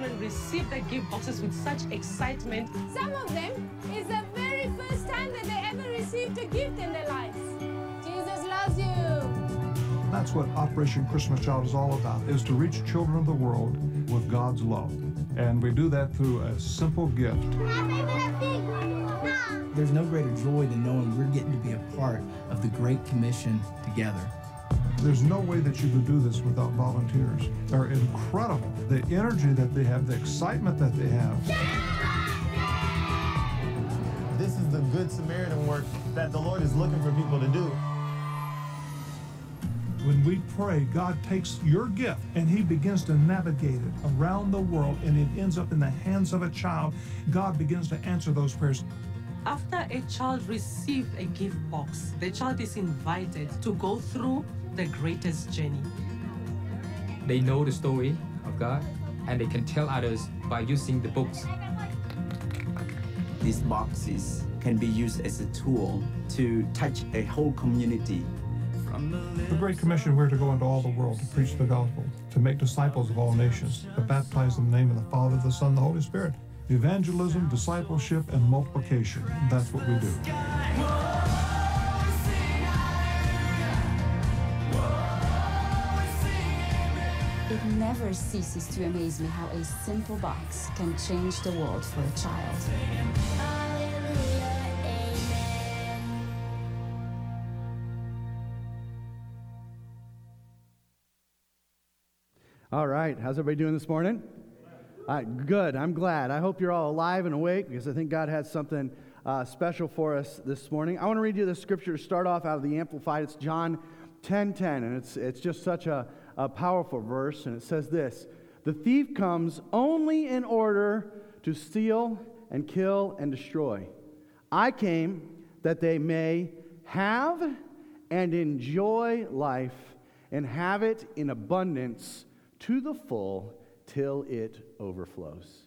children receive their gift boxes with such excitement. Some of them is the very first time that they ever received a gift in their lives. Jesus loves you. That's what Operation Christmas Child is all about, is to reach children of the world with God's love. And we do that through a simple gift. There's no greater joy than knowing we're getting to be a part of the Great Commission together. There's no way that you could do this without volunteers. They're incredible. The energy that they have, the excitement that they have. This is the Good Samaritan work that the Lord is looking for people to do. When we pray, God takes your gift and He begins to navigate it around the world and it ends up in the hands of a child. God begins to answer those prayers. After a child receives a gift box, the child is invited to go through the greatest journey. They know the story of God and they can tell others by using the books. These boxes can be used as a tool to touch a whole community. The Great Commission, we're to go into all the world to preach the gospel, to make disciples of all nations, to baptize in the name of the Father, the Son, the Holy Spirit. Evangelism, discipleship, and multiplication. That's what we do. Never ceases to amaze me how a simple box can change the world for a child. All right, how's everybody doing this morning? All right, good. I'm glad. I hope you're all alive and awake because I think God has something uh, special for us this morning. I want to read you the scripture to start off out of the Amplified. It's John 10 10, and it's, it's just such a, a powerful verse. And it says this The thief comes only in order to steal and kill and destroy. I came that they may have and enjoy life and have it in abundance to the full till it overflows.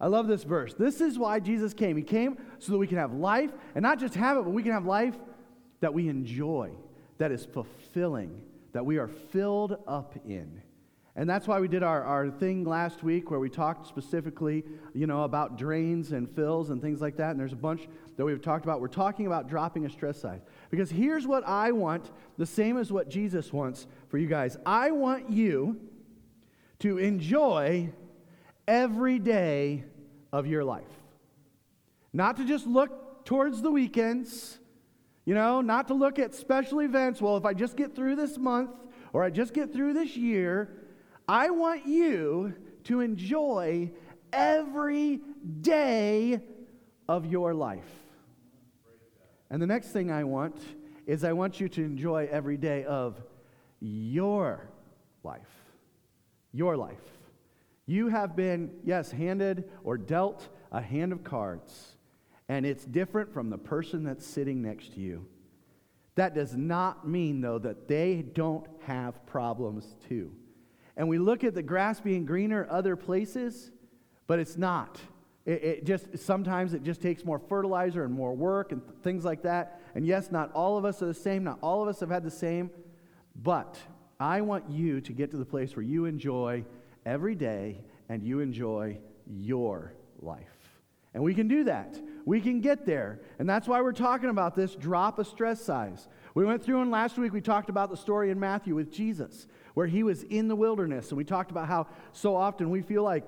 I love this verse. This is why Jesus came. He came so that we can have life, and not just have it, but we can have life that we enjoy, that is fulfilling, that we are filled up in. And that's why we did our, our thing last week where we talked specifically, you know, about drains and fills and things like that. And there's a bunch that we've talked about. We're talking about dropping a stress size. Because here's what I want, the same as what Jesus wants for you guys. I want you to enjoy every day of your life. Not to just look towards the weekends, you know, not to look at special events. Well, if I just get through this month or I just get through this year, I want you to enjoy every day of your life. And the next thing I want is I want you to enjoy every day of your life your life. You have been, yes, handed or dealt a hand of cards, and it's different from the person that's sitting next to you. That does not mean, though, that they don't have problems too. And we look at the grass being greener other places, but it's not. It, it, just sometimes it just takes more fertilizer and more work and th- things like that. And yes, not all of us are the same. Not all of us have had the same. But I want you to get to the place where you enjoy every day and you enjoy your life. And we can do that. We can get there. And that's why we're talking about this drop a stress size. We went through and last week we talked about the story in Matthew with Jesus, where he was in the wilderness. And we talked about how so often we feel like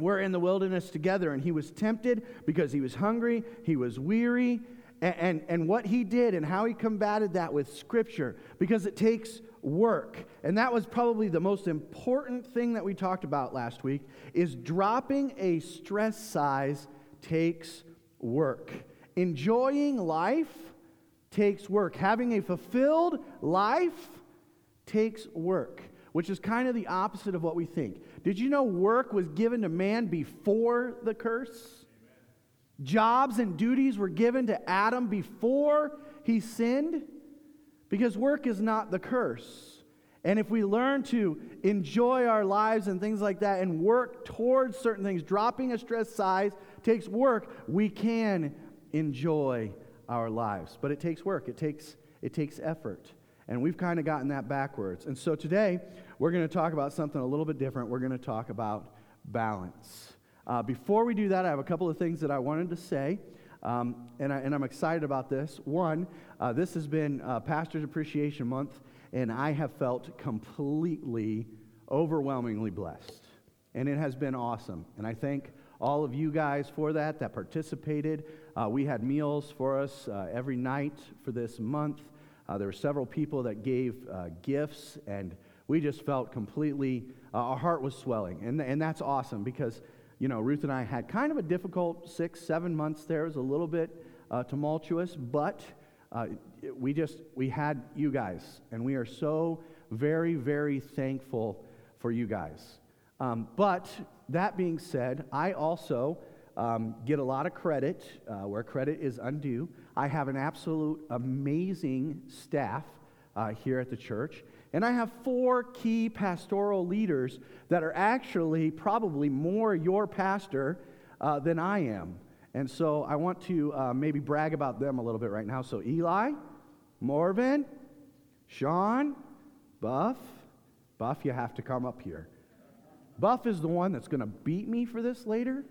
we're in the wilderness together. And he was tempted because he was hungry, he was weary, and, and, and what he did and how he combated that with Scripture, because it takes work. And that was probably the most important thing that we talked about last week is dropping a stress size takes work. Enjoying life takes work. Having a fulfilled life takes work, which is kind of the opposite of what we think. Did you know work was given to man before the curse? Jobs and duties were given to Adam before he sinned. Because work is not the curse. And if we learn to enjoy our lives and things like that and work towards certain things, dropping a stress size takes work, we can enjoy our lives. But it takes work, it takes, it takes effort. And we've kind of gotten that backwards. And so today, we're going to talk about something a little bit different. We're going to talk about balance. Uh, before we do that, I have a couple of things that I wanted to say, um, and, I, am excited about this. One, uh, this has been uh, Pastor's Appreciation Month, and I have felt completely, overwhelmingly blessed. And it has been awesome. And I thank all of you guys for that, that participated. Uh, we had meals for us uh, every night for this month. Uh, there were several people that gave gifts, and we just felt completely, our heart was swelling. And, and that's awesome because you know, Ruth and I had kind of a difficult six, seven months there. It was a little bit uh, tumultuous, but uh, we just, we had you guys, and we are so very, very thankful for you guys. Um, but that being said, I also um, get a lot of credit uh, where credit is undue. I have an absolute amazing staff uh, here at the church. And I have four key pastoral leaders that are actually probably more your pastor uh, than I am. And so I want to uh, maybe brag about them a little bit right now. So Eli, Morven, Sean, Buff. Buff, you have to come up here. Buff is the one that's going to beat me for this later.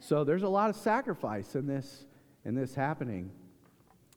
So there's a lot of sacrifice in this, in this happening.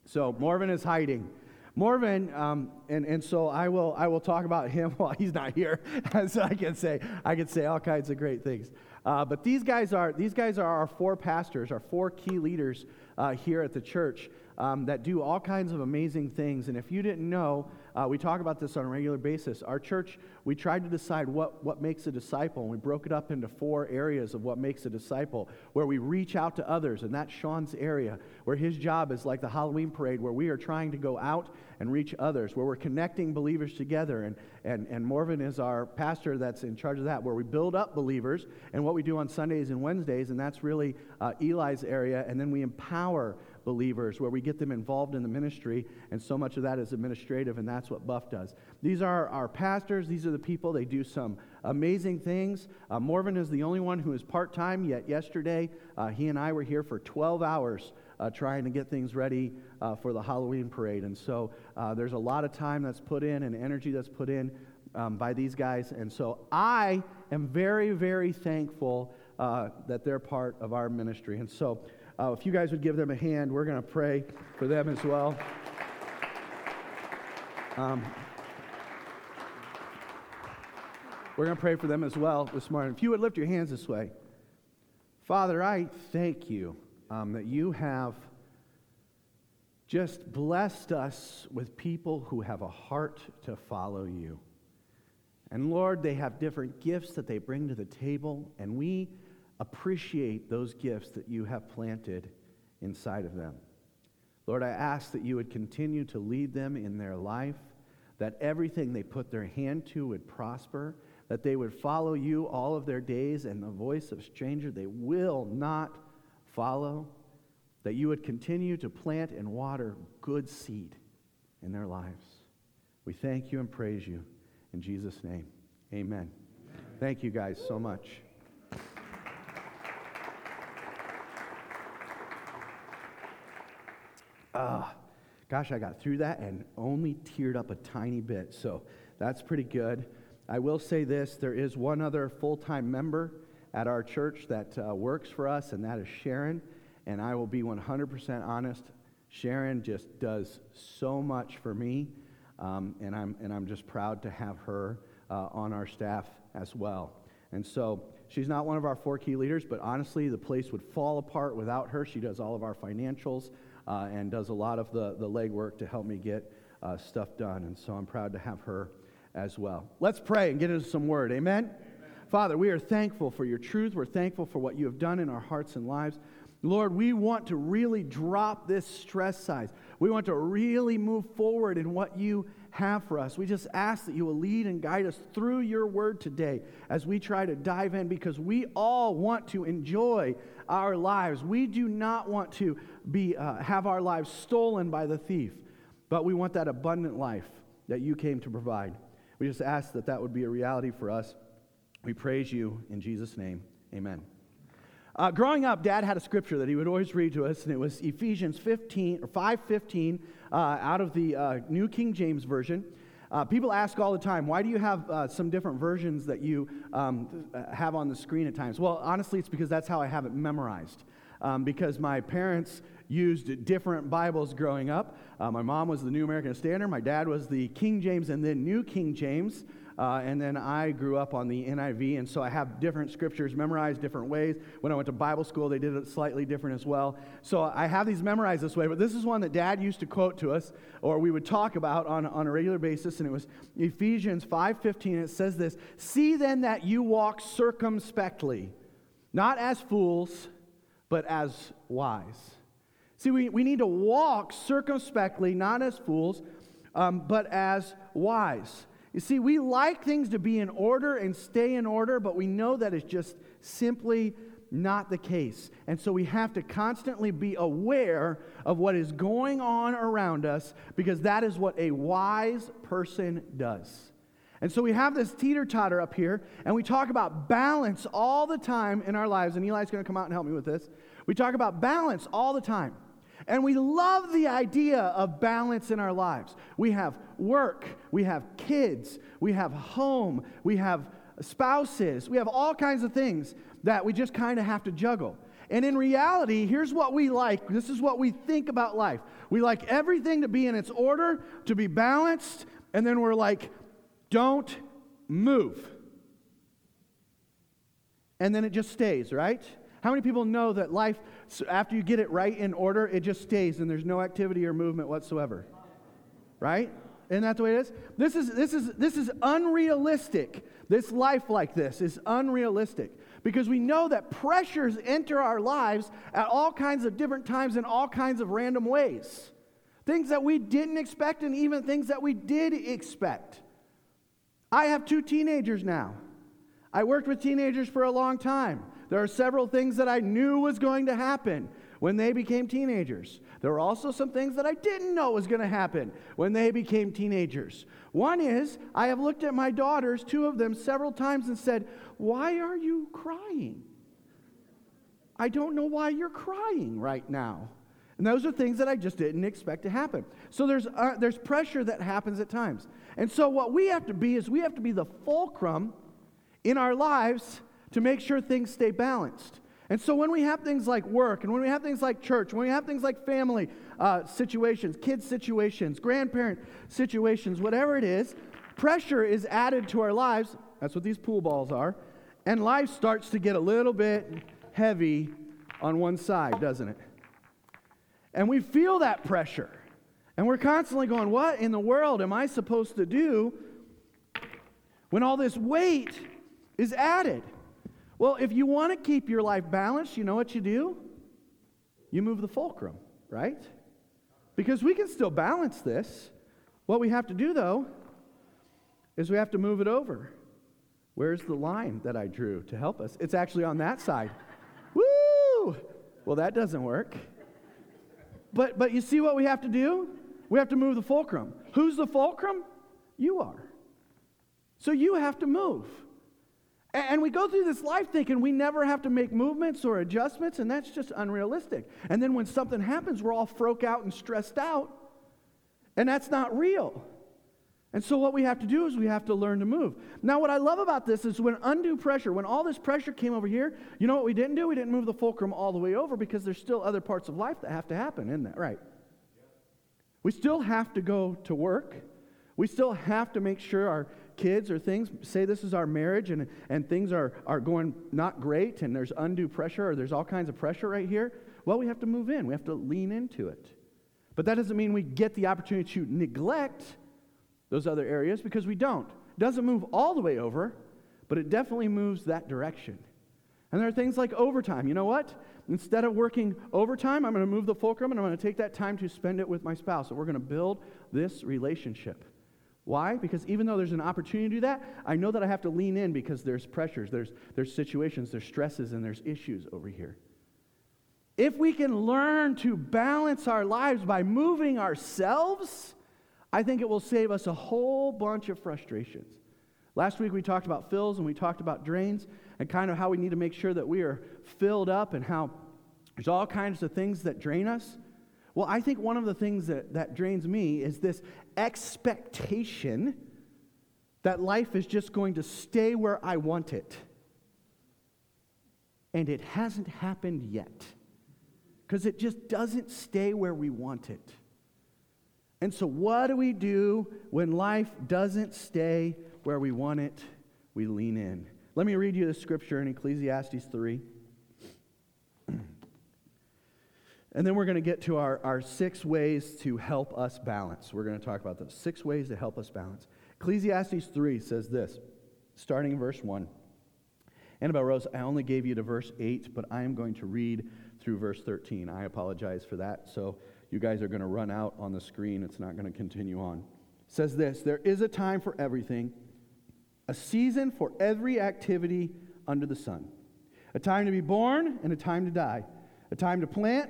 So Morvin is hiding. Morvin, um, and, and so I will, I will talk about him while he's not here. so I can say, I can say all kinds of great things. Uh, but these guys are, these guys are our four pastors, our four key leaders uh, here at the church um, that do all kinds of amazing things. And if you didn't know, uh, we talk about this on a regular basis. Our church, we tried to decide what, what makes a disciple, and we broke it up into four areas of what makes a disciple, where we reach out to others, and that's Sean's area, where his job is like the Halloween parade, where we are trying to go out and reach others, where we're connecting believers together. And, and, and Morven is our pastor that's in charge of that, where we build up believers, and what we do on Sundays and Wednesdays, and that's really uh, Eli's area, and then we empower believers, where we get them involved in the ministry, and so much of that is administrative, and that's what Buff does. These are our pastors, these are the people, they do some amazing things. Uh, Morven is the only one who is part time, yet yesterday uh, he and I were here for 12 hours. Uh, trying to get things ready uh, for the Halloween parade. And so uh, there's a lot of time that's put in and energy that's put in um, by these guys. And so I am very, very thankful uh, that they're part of our ministry. And so uh, if you guys would give them a hand, we're going to pray for them as well. Um, we're going to pray for them as well this morning. If you would lift your hands this way. Father, I thank you um, that you have just blessed us with people who have a heart to follow you. And Lord, they have different gifts that they bring to the table, and we appreciate those gifts that you have planted inside of them. Lord, I ask that you would continue to lead them in their life, that everything they put their hand to would prosper, that they would follow you all of their days, and the voice of stranger they will not follow, that you would continue to plant and water good seed in their lives. We thank you and praise you. In Jesus' name, amen. amen. Thank you guys so much. Ah, gosh, I got through that and only teared up a tiny bit. So that's pretty good. I will say this there is one other full time member at our church that uh, works for us, and that is Sharon. And I will be 100% honest. Sharon just does so much for me, um, and, I'm, and I'm just proud to have her uh, on our staff as well. And so she's not one of our four key leaders, but honestly, the place would fall apart without her. She does all of our financials uh, and does a lot of the, the legwork to help me get uh, stuff done. And so I'm proud to have her as well. Let's pray and get into some word. Amen? Amen? Father, we are thankful for your truth. We're thankful for what you have done in our hearts and lives. Lord, we want to really drop this stress size. We want to really move forward in what you have for us. We just ask that you will lead and guide us through your word today as we try to dive in because we all want to enjoy our lives. We do not want to be, uh, have our lives stolen by the thief, but we want that abundant life that you came to provide. We just ask that that would be a reality for us. We praise you in Jesus' name. Amen. Uh, growing up, Dad had a scripture that he would always read to us, and it was Ephesians 15 or 5:15 uh, out of the uh, New King James Version. Uh, people ask all the time, why do you have uh, some different versions that you um, have on the screen at times? Well, honestly, it's because that's how I have it memorized. Um, because my parents used different Bibles growing up. Uh, my mom was the New American Standard, my dad was the King James and then New King James. Uh, and then I grew up on the NIV, and so I have different scriptures memorized different ways. When I went to Bible school, they did it slightly different as well. So I have these memorized this way, but this is one that Dad used to quote to us, or we would talk about on, on a regular basis, and it was Ephesians 5.15. It says this, See then that you walk circumspectly, not as fools, but as wise. See, we, we need to walk circumspectly, not as fools, um, but as wise. You see, we like things to be in order and stay in order, but we know that is just simply not the case. And so we have to constantly be aware of what is going on around us because that is what a wise person does. And so we have this teeter totter up here, and we talk about balance all the time in our lives. And Eli's going to come out and help me with this. We talk about balance all the time. And we love the idea of balance in our lives. We have work, we have kids, we have home, we have spouses, we have all kinds of things that we just kind of have to juggle. And in reality, here's what we like. This is what we think about life. We like everything to be in its order, to be balanced, and then we're like, don't move. And then it just stays, right? How many people know that life, after you get it right in order, it just stays and there's no activity or movement whatsoever? Right? Isn't that the way it is? This is, this is, this is unrealistic. This life like this is unrealistic because we know that pressures enter our lives at all kinds of different times in all kinds of random ways. Things that we didn't expect and even things that we did expect. I have two teenagers now. I worked with teenagers for a long time. There are several things that I knew was going to happen when they became teenagers. There were also some things that I didn't know was going to happen when they became teenagers. One is, I have looked at my daughters, two of them, several times and said, Why are you crying? I don't know why you're crying right now. And those are things that I just didn't expect to happen. So there's, uh, there's pressure that happens at times. And so what we have to be is we have to be the fulcrum in our lives to make sure things stay balanced. And so when we have things like work, and when we have things like church, when we have things like family uh, situations, kids situations, grandparent situations, whatever it is, pressure is added to our lives. That's what these pool balls are. And life starts to get a little bit heavy on one side, doesn't it? And we feel that pressure. And we're constantly going, What in the world am I supposed to do when all this weight is added? Well, if you want to keep your life balanced, you know what you do? You move the fulcrum, right? Because we can still balance this. What we have to do, though, is we have to move it over. Where's the line that I drew to help us? It's actually on that side. Woo! Well, that doesn't work. But, but you see what we have to do? We have to move the fulcrum. Who's the fulcrum? You are. So you have to move. And we go through this life thinking we never have to make movements or adjustments, and that's just unrealistic. And then when something happens, we're all froke out and stressed out, and that's not real. And so, what we have to do is we have to learn to move. Now, what I love about this is when undue pressure, when all this pressure came over here, you know what we didn't do? We didn't move the fulcrum all the way over because there's still other parts of life that have to happen, isn't that right? We still have to go to work. We still have to make sure our kids or things, say this is our marriage and, and things are, are going not great and there's undue pressure or there's all kinds of pressure right here, well, we have to move in. We have to lean into it. But that doesn't mean we get the opportunity to neglect those other areas because we don't. It doesn't move all the way over, but it definitely moves that direction. And there are things like overtime. You know what? Instead of working overtime, I'm going to move the fulcrum and I'm going to take that time to spend it with my spouse. And we're going to build this relationship. Why? Because even though there's an opportunity to do that, I know that I have to lean in because there's pressures, there's, there's situations, there's stresses, and there's issues over here. If we can learn to balance our lives by moving ourselves, I think it will save us a whole bunch of frustrations. Last week we talked about fills and we talked about drains and kind of how we need to make sure that we are filled up and how there's all kinds of things that drain us. Well, I think one of the things that, that drains me is this expectation that life is just going to stay where I want it. And it hasn't happened yet. Because it just doesn't stay where we want it. And so, what do we do when life doesn't stay where we want it? We lean in. Let me read you the scripture in Ecclesiastes 3. And then we're going to get to our, our six ways to help us balance. We're going to talk about those six ways to help us balance. Ecclesiastes 3 says this, starting in verse 1. Annabelle Rose, I only gave you to verse 8, but I am going to read through verse 13. I apologize for that. So you guys are going to run out on the screen. It's not going to continue on. It says this There is a time for everything, a season for every activity under the sun, a time to be born and a time to die, a time to plant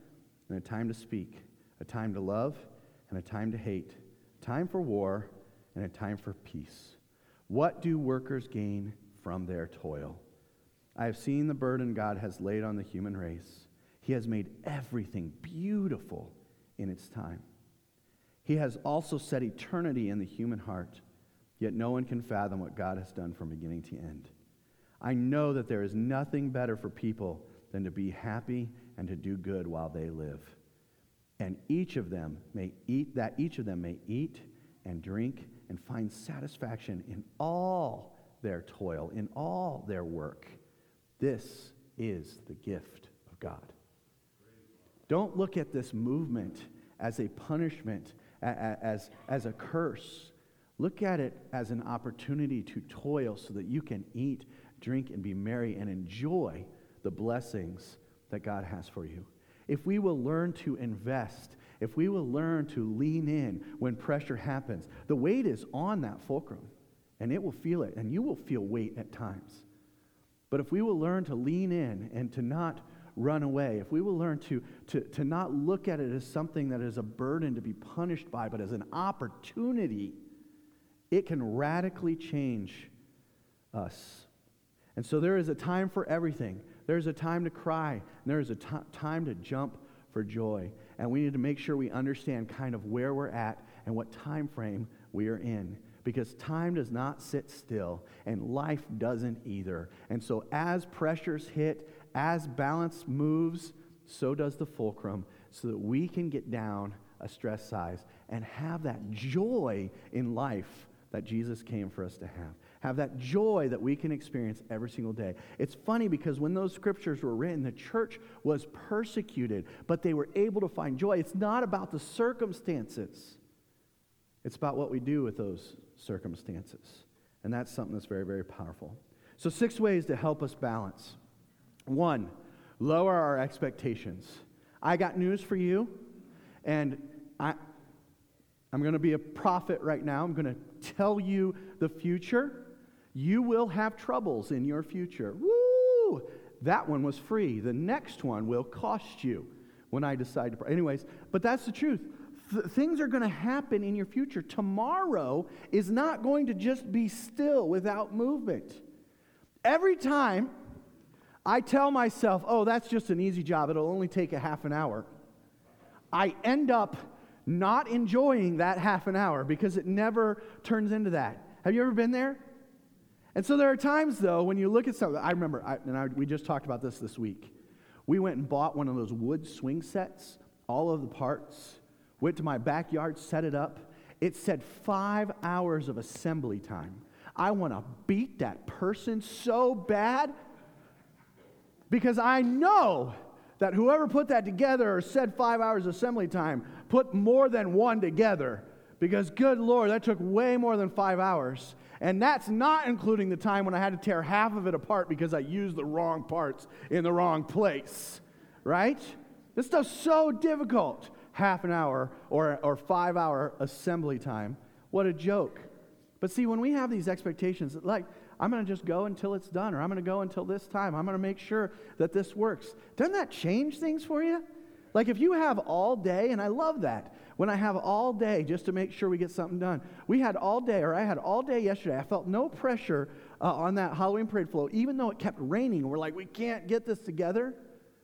and a time to speak, a time to love and a time to hate, a time for war and a time for peace. What do workers gain from their toil? I have seen the burden God has laid on the human race. He has made everything beautiful in its time. He has also set eternity in the human heart, yet no one can fathom what God has done from beginning to end. I know that there is nothing better for people than to be happy and to do good while they live. And each of them may eat, that each of them may eat and drink and find satisfaction in all their toil, in all their work. This is the gift of God. Don't look at this movement as a punishment, as, as a curse. Look at it as an opportunity to toil so that you can eat, drink, and be merry and enjoy the blessings that God has for you. If we will learn to invest, if we will learn to lean in when pressure happens, the weight is on that fulcrum, and it will feel it, and you will feel weight at times. But if we will learn to lean in and to not run away, if we will learn to, to, to not look at it as something that is a burden to be punished by, but as an opportunity, it can radically change us. And so there is a time for everything. There's a time to cry, and there's a t- time to jump for joy. And we need to make sure we understand kind of where we're at and what time frame we are in. Because time does not sit still, and life doesn't either. And so, as pressures hit, as balance moves, so does the fulcrum, so that we can get down a stress size and have that joy in life that Jesus came for us to have have that joy that we can experience every single day. It's funny because when those scriptures were written, the church was persecuted, but they were able to find joy. It's not about the circumstances, it's about what we do with those circumstances. And that's something that's very, very powerful. So, six ways to help us balance. One, lower our expectations. I got news for you, and I, I'm going to be a prophet right now. I'm going to tell you the future. You will have troubles in your future. Woo! That one was free. The next one will cost you when I decide to. pray. Anyways, but that's the truth. Th- things are going to happen in your future. Tomorrow is not going to just be still without movement. Every time I tell myself, oh, that's just an easy job, it'll only take a half an hour, I end up not enjoying that half an hour because it never turns into that. Have you ever been there? And so there are times, though, when you look at something. I remember, I, and I, we just talked about this this week. We went and bought one of those wood swing sets, all of the parts, went to my backyard, set it up. It said five hours of assembly time. I want to beat that person so bad because I know that whoever put that together or said five hours assembly time put more than one together because, good Lord, that took way more than five hours. And that's not including the time when I had to tear half of it apart because I used the wrong parts in the wrong place, right? This stuff's so difficult. half an hour or, or five hour assembly time. What a joke. But see, when we have these expectations, like, I'm going to just go until it's done, or I'm going to go until this time, I'm going to make sure that this works, doesn't that change things for you? Like, if you have all day, and I love that, when I have all day just to make sure we get something done. We had all day, or I had all day yesterday. I felt no pressure uh, on that Halloween parade float, even though it kept raining. We're like, we can't get this together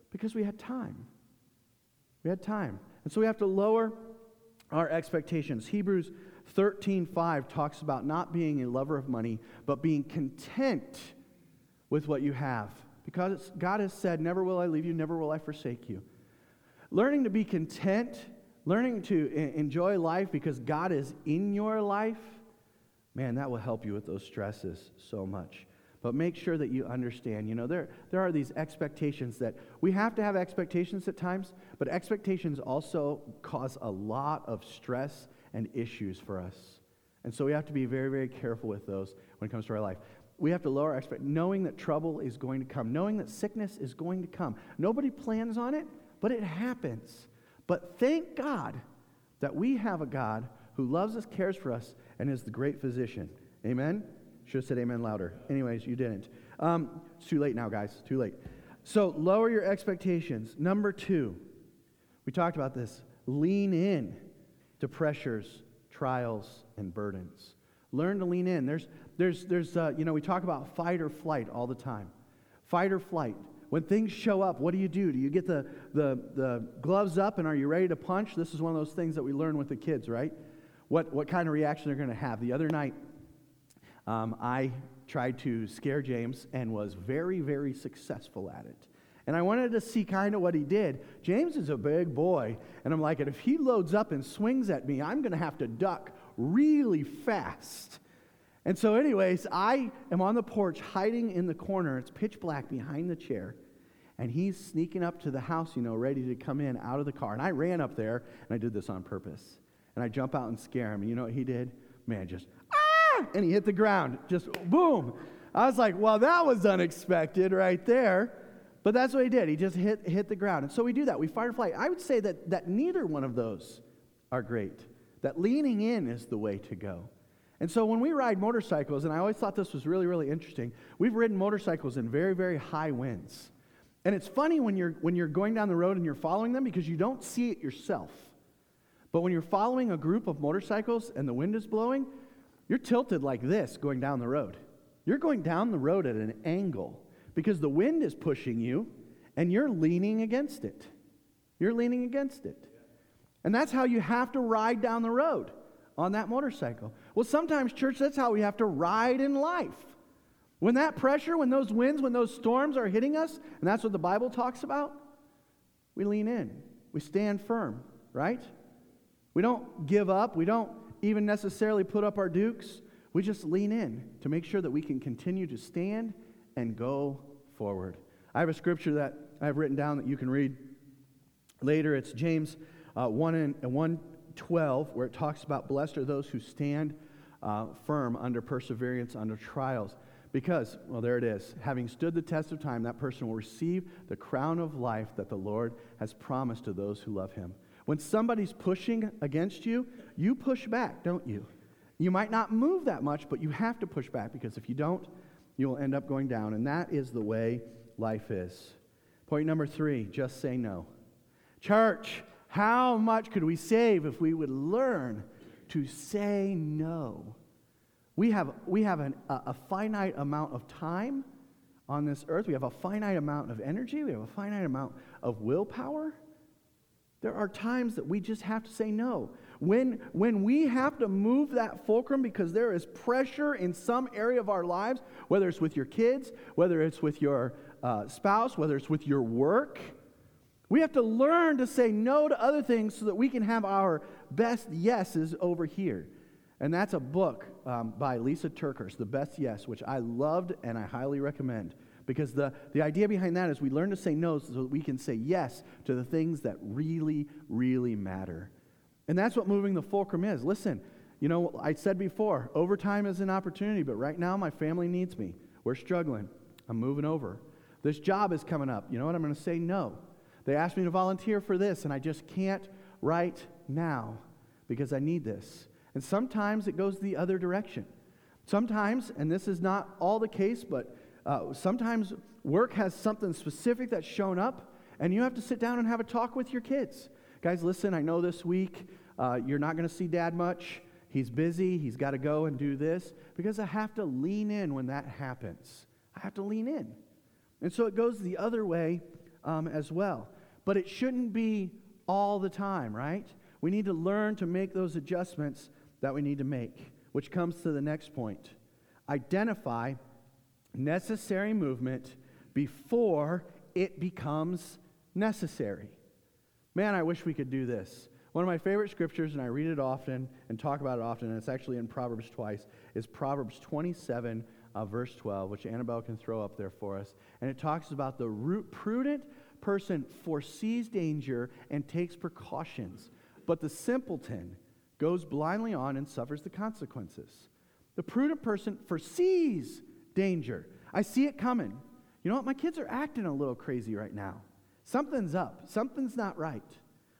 because we had time. We had time. And so we have to lower our expectations. Hebrews 13:5 talks about not being a lover of money, but being content with what you have. Because God has said, Never will I leave you, never will I forsake you. Learning to be content, learning to enjoy life because God is in your life, man, that will help you with those stresses so much. But make sure that you understand, you know, there, there are these expectations that we have to have expectations at times, but expectations also cause a lot of stress and issues for us. And so we have to be very, very careful with those when it comes to our life. We have to lower our expect, knowing that trouble is going to come, knowing that sickness is going to come. Nobody plans on it, but it happens. But thank God that we have a God who loves us, cares for us, and is the great physician. Amen? Should have said amen louder. Anyways, you didn't. Um, it's too late now, guys. Too late. So lower your expectations. Number two, we talked about this. Lean in to pressures, trials, and burdens. Learn to lean in. There's, there's, there's uh, you know, we talk about fight or flight all the time. Fight or flight. When things show up, what do you do? Do you get the, the, the gloves up and are you ready to punch? This is one of those things that we learn with the kids, right? What, what kind of reaction they're going to have. The other night, um, I tried to scare James and was very, very successful at it. And I wanted to see kind of what he did. James is a big boy, and I'm like, if he loads up and swings at me, I'm going to have to duck really fast. And so, anyways, I am on the porch hiding in the corner. It's pitch black behind the chair. And he's sneaking up to the house, you know, ready to come in out of the car. And I ran up there, and I did this on purpose. And I jump out and scare him. And you know what he did? Man, just ah! and he hit the ground. Just boom. I was like, well, that was unexpected right there. But that's what he did. He just hit, hit the ground. And so we do that. We fire flight. I would say that, that neither one of those are great. That leaning in is the way to go. And so when we ride motorcycles, and I always thought this was really, really interesting, we've ridden motorcycles in very, very high winds. And it's funny when you're, when you're going down the road and you're following them because you don't see it yourself. But when you're following a group of motorcycles and the wind is blowing, you're tilted like this going down the road. You're going down the road at an angle because the wind is pushing you and you're leaning against it. You're leaning against it. And that's how you have to ride down the road on that motorcycle. Well, sometimes, church, that's how we have to ride in life. When that pressure, when those winds, when those storms are hitting us, and that's what the Bible talks about, we lean in. We stand firm, right? We don't give up. We don't even necessarily put up our dukes. We just lean in to make sure that we can continue to stand and go forward. I have a scripture that I've written down that you can read later. It's James uh, 1 and 112, where it talks about blessed are those who stand uh, firm under perseverance, under trials. Because, well, there it is. Having stood the test of time, that person will receive the crown of life that the Lord has promised to those who love him. When somebody's pushing against you, you push back, don't you? You might not move that much, but you have to push back because if you don't, you will end up going down. And that is the way life is. Point number three just say no. Church, how much could we save if we would learn to say no? We have, we have an, a, a finite amount of time on this earth, we have a finite amount of energy, we have a finite amount of willpower. There are times that we just have to say no. When, when we have to move that fulcrum because there is pressure in some area of our lives, whether it's with your kids, whether it's with your uh, spouse, whether it's with your work, we have to learn to say no to other things so that we can have our best yeses over here. And that's a book um, by Lysa TerKeurst, The Best Yes, which I loved and I highly recommend. Because the, the idea behind that is we learn to say no so that we can say yes to the things that really, really matter. And that's what moving the fulcrum is. Listen, you know, I said before, overtime is an opportunity, but right now my family needs me. We're struggling. I'm moving over. This job is coming up. You know what? I'm going to say no. They asked me to volunteer for this, and I just can't right now because I need this. And sometimes it goes the other direction. Sometimes, and this is not all the case, but uh, sometimes work has something specific that's shown up, and you have to sit down and have a talk with your kids. Guys, listen, I know this week uh, you're not going to see dad much. He's busy, he's got to go and do this, because I have to lean in when that happens. I have to lean in. And so it goes the other way um, as well. But it shouldn't be all the time, right? We need to learn to make those adjustments that we need to make, which comes to the next point. Identify necessary movement before it becomes necessary. Man, I wish we could do this. One of my favorite scriptures, and I read it often and talk about it often, and it's actually in Proverbs twice, is Proverbs 27, uh, verse 12, which Annabelle can throw up there for us. And it talks about the root, prudent person foresees danger and takes precautions, but the simpleton goes blindly on and suffers the consequences. The prudent person foresees danger. I see it coming. You know what? My kids are acting a little crazy right now. Something's up, something's not right.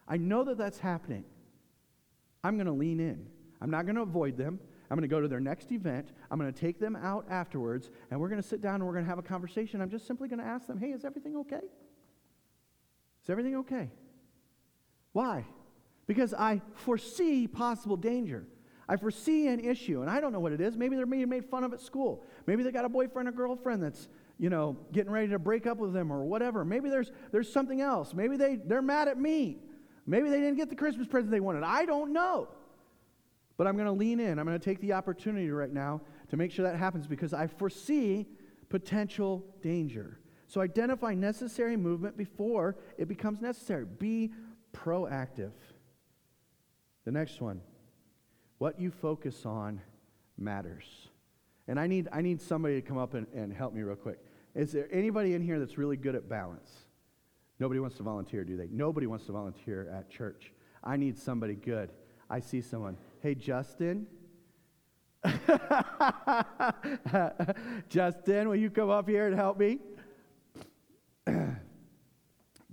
I know that that's happening. I'm going to lean in. I'm not going to avoid them. I'm going to go to their next event. I'm going to take them out afterwards, and we're going to sit down and we're going to have a conversation. I'm just simply going to ask them, hey, is everything okay? Is everything okay? Why? Because I foresee possible danger. I foresee an issue, and I don't know what it is. Maybe they're being made fun of at school. Maybe they got a boyfriend or girlfriend that's, you know, getting ready to break up with them or whatever. Maybe there's, there's something else. Maybe they, they're mad at me. Maybe they didn't get the Christmas present they wanted. I don't know. But I'm going to lean in. I'm going to take the opportunity right now to make sure that happens because I foresee potential danger. So identify necessary movement before it becomes necessary. Be proactive. The next one what you focus on matters. And I need, I need somebody to come up and, and help me real quick. Is there anybody in here that's really good at balance? Nobody wants to volunteer, do they? Nobody wants to volunteer at church. I need somebody good. I see someone. Hey, Justin. Justin, will you come up here and help me?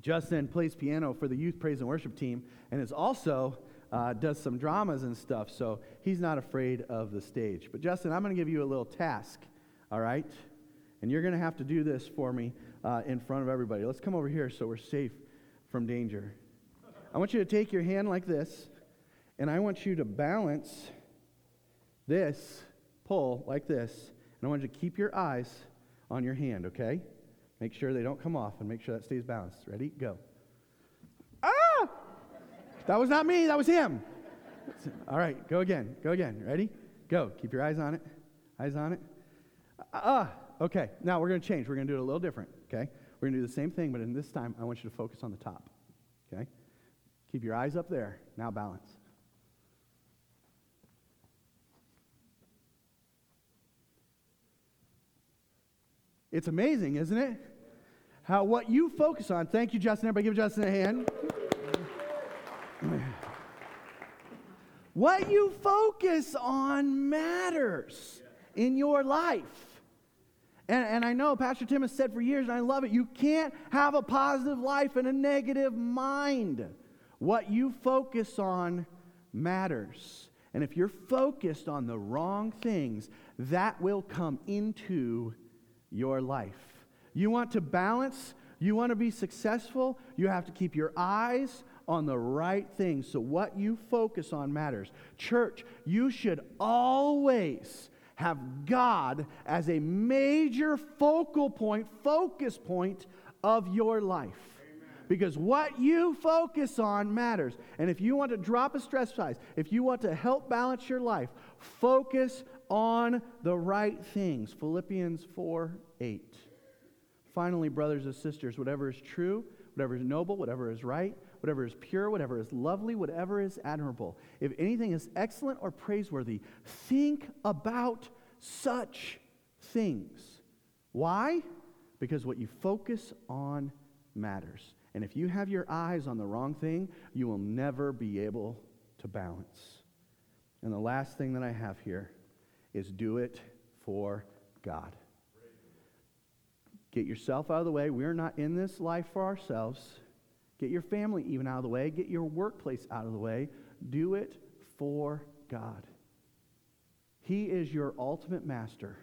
Justin plays piano for the youth praise and worship team and is also uh, does some dramas and stuff, so he's not afraid of the stage. But Justin, I'm going to give you a little task, all right? And you're going to have to do this for me uh, in front of everybody. Let's come over here so we're safe from danger. I want you to take your hand like this, and I want you to balance this pull like this, and I want you to keep your eyes on your hand, okay? Make sure they don't come off and make sure that stays balanced. Ready? Go. That was not me, that was him. All right, go again. Go again. Ready? Go. Keep your eyes on it. Eyes on it. Ah, uh, okay. Now we're going to change. We're going to do it a little different, okay? We're going to do the same thing, but in this time, I want you to focus on the top, okay? Keep your eyes up there. Now balance. It's amazing, isn't it? How what you focus on. Thank you, Justin. Everybody give Justin a hand. What you focus on matters in your life. And, and I know Pastor Tim has said for years, and I love it, you can't have a positive life and a negative mind. What you focus on matters. And if you're focused on the wrong things, that will come into your life. You want to balance, you want to be successful, you have to keep your eyes on the right things. So, what you focus on matters. Church, you should always have God as a major focal point, focus point of your life. Because what you focus on matters. And if you want to drop a stress size, if you want to help balance your life, focus on the right things. Philippians 4 8. Finally, brothers and sisters, whatever is true, whatever is noble, whatever is right, whatever is pure, whatever is lovely, whatever is admirable, if anything is excellent or praiseworthy, think about such things. Why? Because what you focus on matters. And if you have your eyes on the wrong thing, you will never be able to balance. And the last thing that I have here is do it for God. Get yourself out of the way. We're not in this life for ourselves. Get your family even out of the way. Get your workplace out of the way. Do it for God. He is your ultimate master.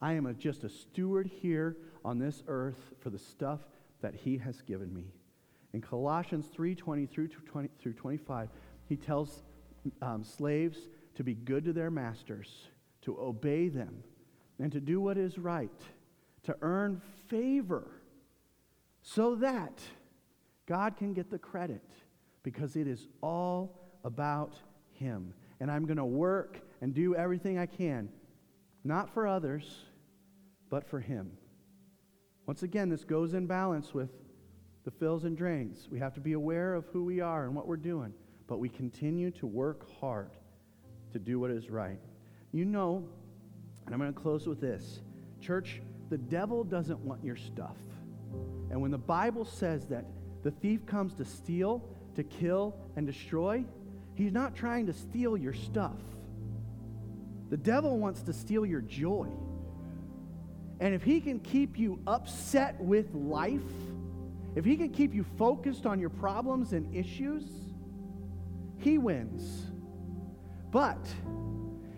I am a, just a steward here on this earth for the stuff that he has given me. In Colossians 3:20 through 20, through 25, he tells um, slaves to be good to their masters, to obey them, and to do what is right, to earn favor, so that God can get the credit, because it is all about him. And I'm going to work and do everything I can, not for others, but for him. Once again, this goes in balance with the fills and drains. We have to be aware of who we are and what we're doing, but we continue to work hard to do what is right. You know, and I'm going to close with this church, the devil doesn't want your stuff. And when the Bible says that the thief comes to steal, to kill, and destroy, he's not trying to steal your stuff. The devil wants to steal your joy. And if he can keep you upset with life, if he can keep you focused on your problems and issues, he wins. But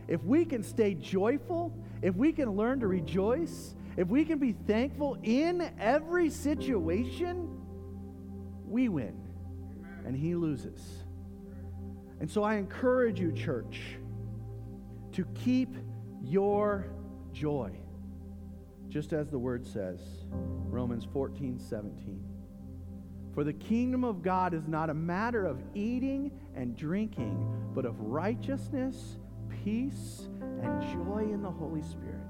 if we can stay joyful, if we can learn to rejoice, if we can be thankful in every situation, we win and he loses. And so I encourage you, church, to keep your joy, just as the word says, Romans 14 17. For the kingdom of God is not a matter of eating and drinking, but of righteousness, peace, and joy in the Holy Spirit.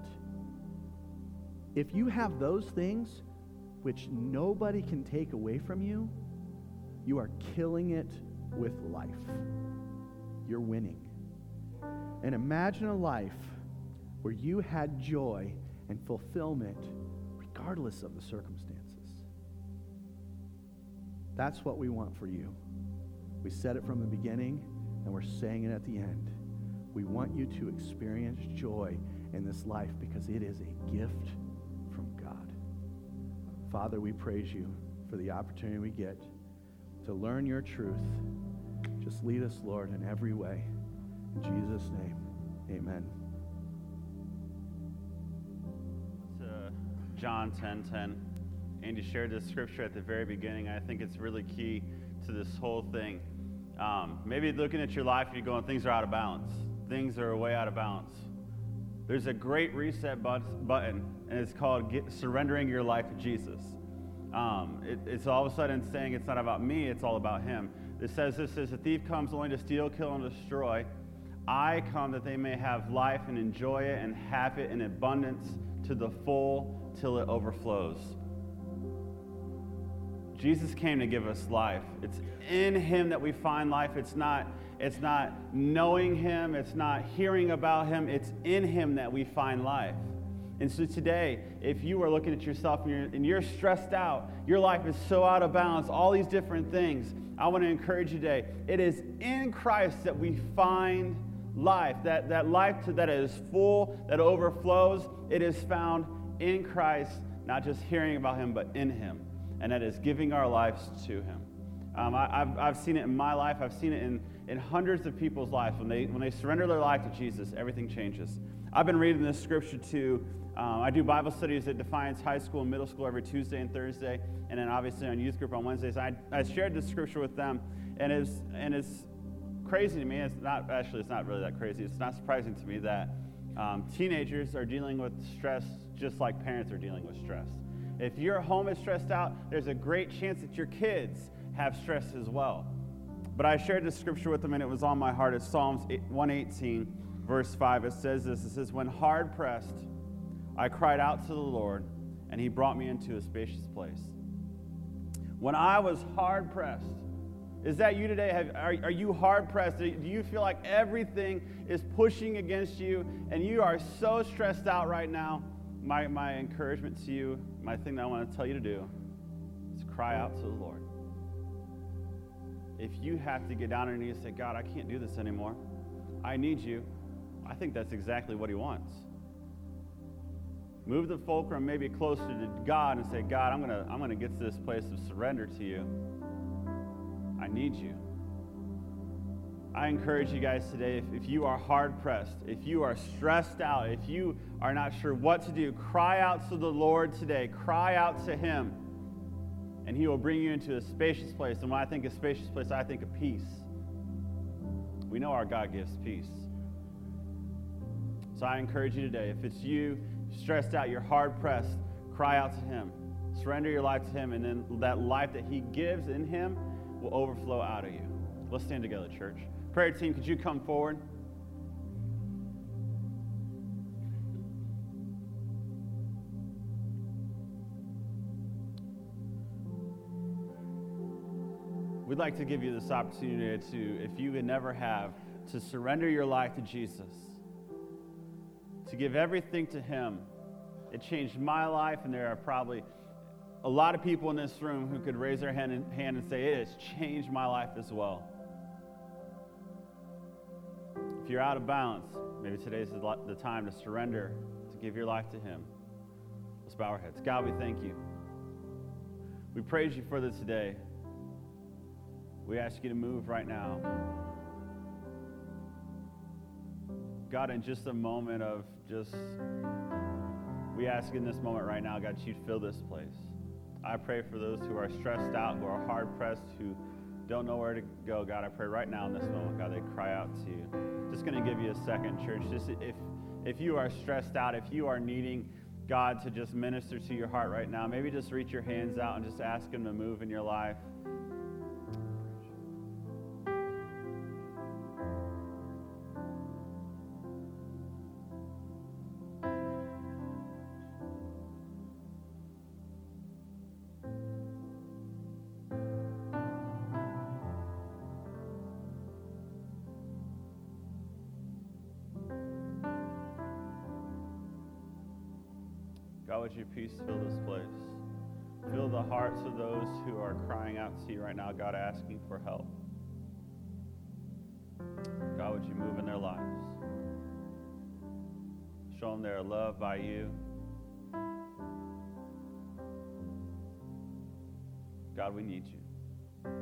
If you have those things, which nobody can take away from you, you are killing it with life. You're winning. And imagine a life where you had joy and fulfillment regardless of the circumstances. That's what we want for you. We said it from the beginning, and we're saying it at the end. We want you to experience joy in this life because it is a gift from God. Father, we praise you for the opportunity we get to learn your truth. Just lead us, Lord, in every way. In Jesus' name, amen. To John 10 10. Andy shared this scripture at the very beginning. I think it's really key to this whole thing. Um, maybe looking at your life, you're going, things are out of balance. Things are way out of balance. There's a great reset but- button, and it's called get, surrendering your life to Jesus. Um, it, it's all of a sudden saying it's not about me, it's all about Him. It says this says, The thief comes only to steal, kill, and destroy. I come that they may have life and enjoy it and have it in abundance to the full till it overflows. Jesus came to give us life. It's in him that we find life. It's not it's not knowing him, it's not hearing about him. It's in him that we find life. And so today, if you are looking at yourself and you're, and you're stressed out, your life is so out of balance, all these different things, I want to encourage you today. It is in Christ that we find life, that, that life that is full, that overflows. It is found in Christ, not just hearing about him, but in him and that is giving our lives to Him. Um, I, have I've seen it in my life. I've seen it in, in hundreds of people's lives. When they, when they surrender their life to Jesus, everything changes. I've been reading this scripture too. Um, I do Bible studies at Defiance High School and Middle School every Tuesday and Thursday, and then obviously on youth group on Wednesdays. I, I shared this scripture with them, and it's, and it's crazy to me. It's not actually. It's not really that crazy. It's not surprising to me that um, teenagers are dealing with stress just like parents are dealing with stress. If your home is stressed out, there's a great chance that your kids have stress as well. But I shared this scripture with them and it was on my heart. It's Psalms 118, verse 5. It says this It says, When hard pressed, I cried out to the Lord, and he brought me into a spacious place. When I was hard pressed, is that you today? Have, are, are you hard pressed? Do you feel like everything is pushing against you and you are so stressed out right now? My, my encouragement to you my thing that I want to tell you to do is cry out to the Lord. If you have to get down on your knees and say, God, I can't do this anymore, I need you, I think that's exactly what He wants. Move the fulcrum maybe closer to God and say, God, I'm going to I'm going to get to this place of surrender to you. I need you. I encourage you guys today if, if you are hard pressed, if you are stressed out, if you are not sure what to do, cry out to the Lord today. Cry out to Him, and He will bring you into a spacious place. And when I think of spacious place, I think of peace. We know our God gives peace. So I encourage you today if it's you, stressed out, you're hard pressed, cry out to Him. Surrender your life to Him, and then that life that He gives in Him will overflow out of you. Let's stand together, church. Prayer team, could you come forward? We'd like to give you this opportunity to, if you would never have, to surrender your life to Jesus, to give everything to Him. It changed my life, and there are probably a lot of people in this room who could raise their hand and, hand and say, It has changed my life as well. If you're out of balance, maybe today's the time to surrender, to give your life to Him. Let's bow our heads. God, we thank you. We praise you for this today. We ask you to move right now. God, in just a moment of just, we ask in this moment right now, God, you fill this place. I pray for those who are stressed out, who are hard pressed, who don't know where to go. God, I pray right now in this moment, God, they cry out to you. Just going to give you a second, church. Just if, if you are stressed out, if you are needing God to just minister to your heart right now, maybe just reach your hands out and just ask Him to move in your life. God, would your peace fill this place? Fill the hearts of those who are crying out to you right now, God, asking for help. God, would you move in their lives? Show them they're loved by you. God, we need you.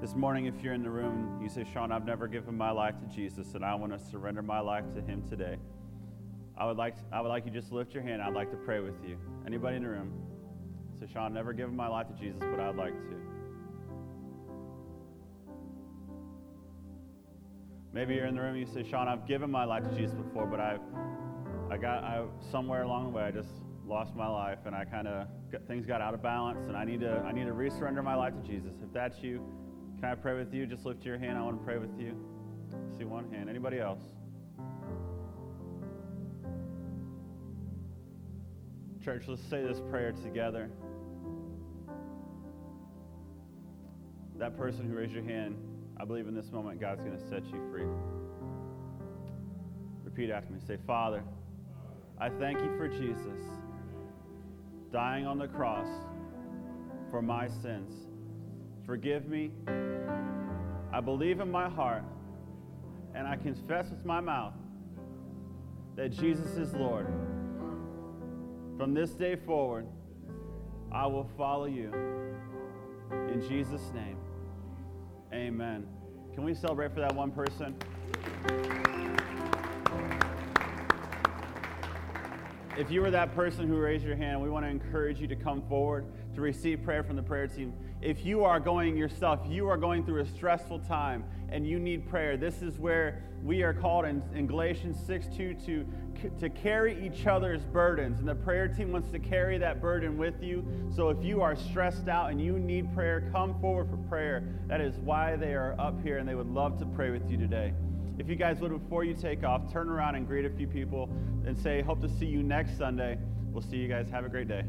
This morning, if you're in the room, you say, Sean, I've never given my life to Jesus, and I want to surrender my life to Him today. I would like to, I would like you just lift your hand. I'd like to pray with you. Anybody in the room? Say, Sean, I've never given my life to Jesus, but I'd like to. Maybe you're in the room. and You say, Sean, I've given my life to Jesus before, but I've, I got, I somewhere along the way, I just lost my life, and I kind of things got out of balance, and I need to, I need to resurrender my life to Jesus. If that's you, can I pray with you? Just lift your hand. I want to pray with you. I see one hand. Anybody else? Church, let's say this prayer together. That person who raised your hand, I believe in this moment God's going to set you free. Repeat after me. Say, Father, I thank you for Jesus dying on the cross for my sins. Forgive me. I believe in my heart and I confess with my mouth that Jesus is Lord. From this day forward, I will follow you. In Jesus' name, amen. Can we celebrate for that one person? If you were that person who raised your hand, we want to encourage you to come forward to receive prayer from the prayer team. If you are going yourself, you are going through a stressful time and you need prayer, this is where we are called in, in Galatians 6 2 to, to carry each other's burdens. And the prayer team wants to carry that burden with you. So if you are stressed out and you need prayer, come forward for prayer. That is why they are up here and they would love to pray with you today. If you guys would, before you take off, turn around and greet a few people and say, Hope to see you next Sunday. We'll see you guys. Have a great day.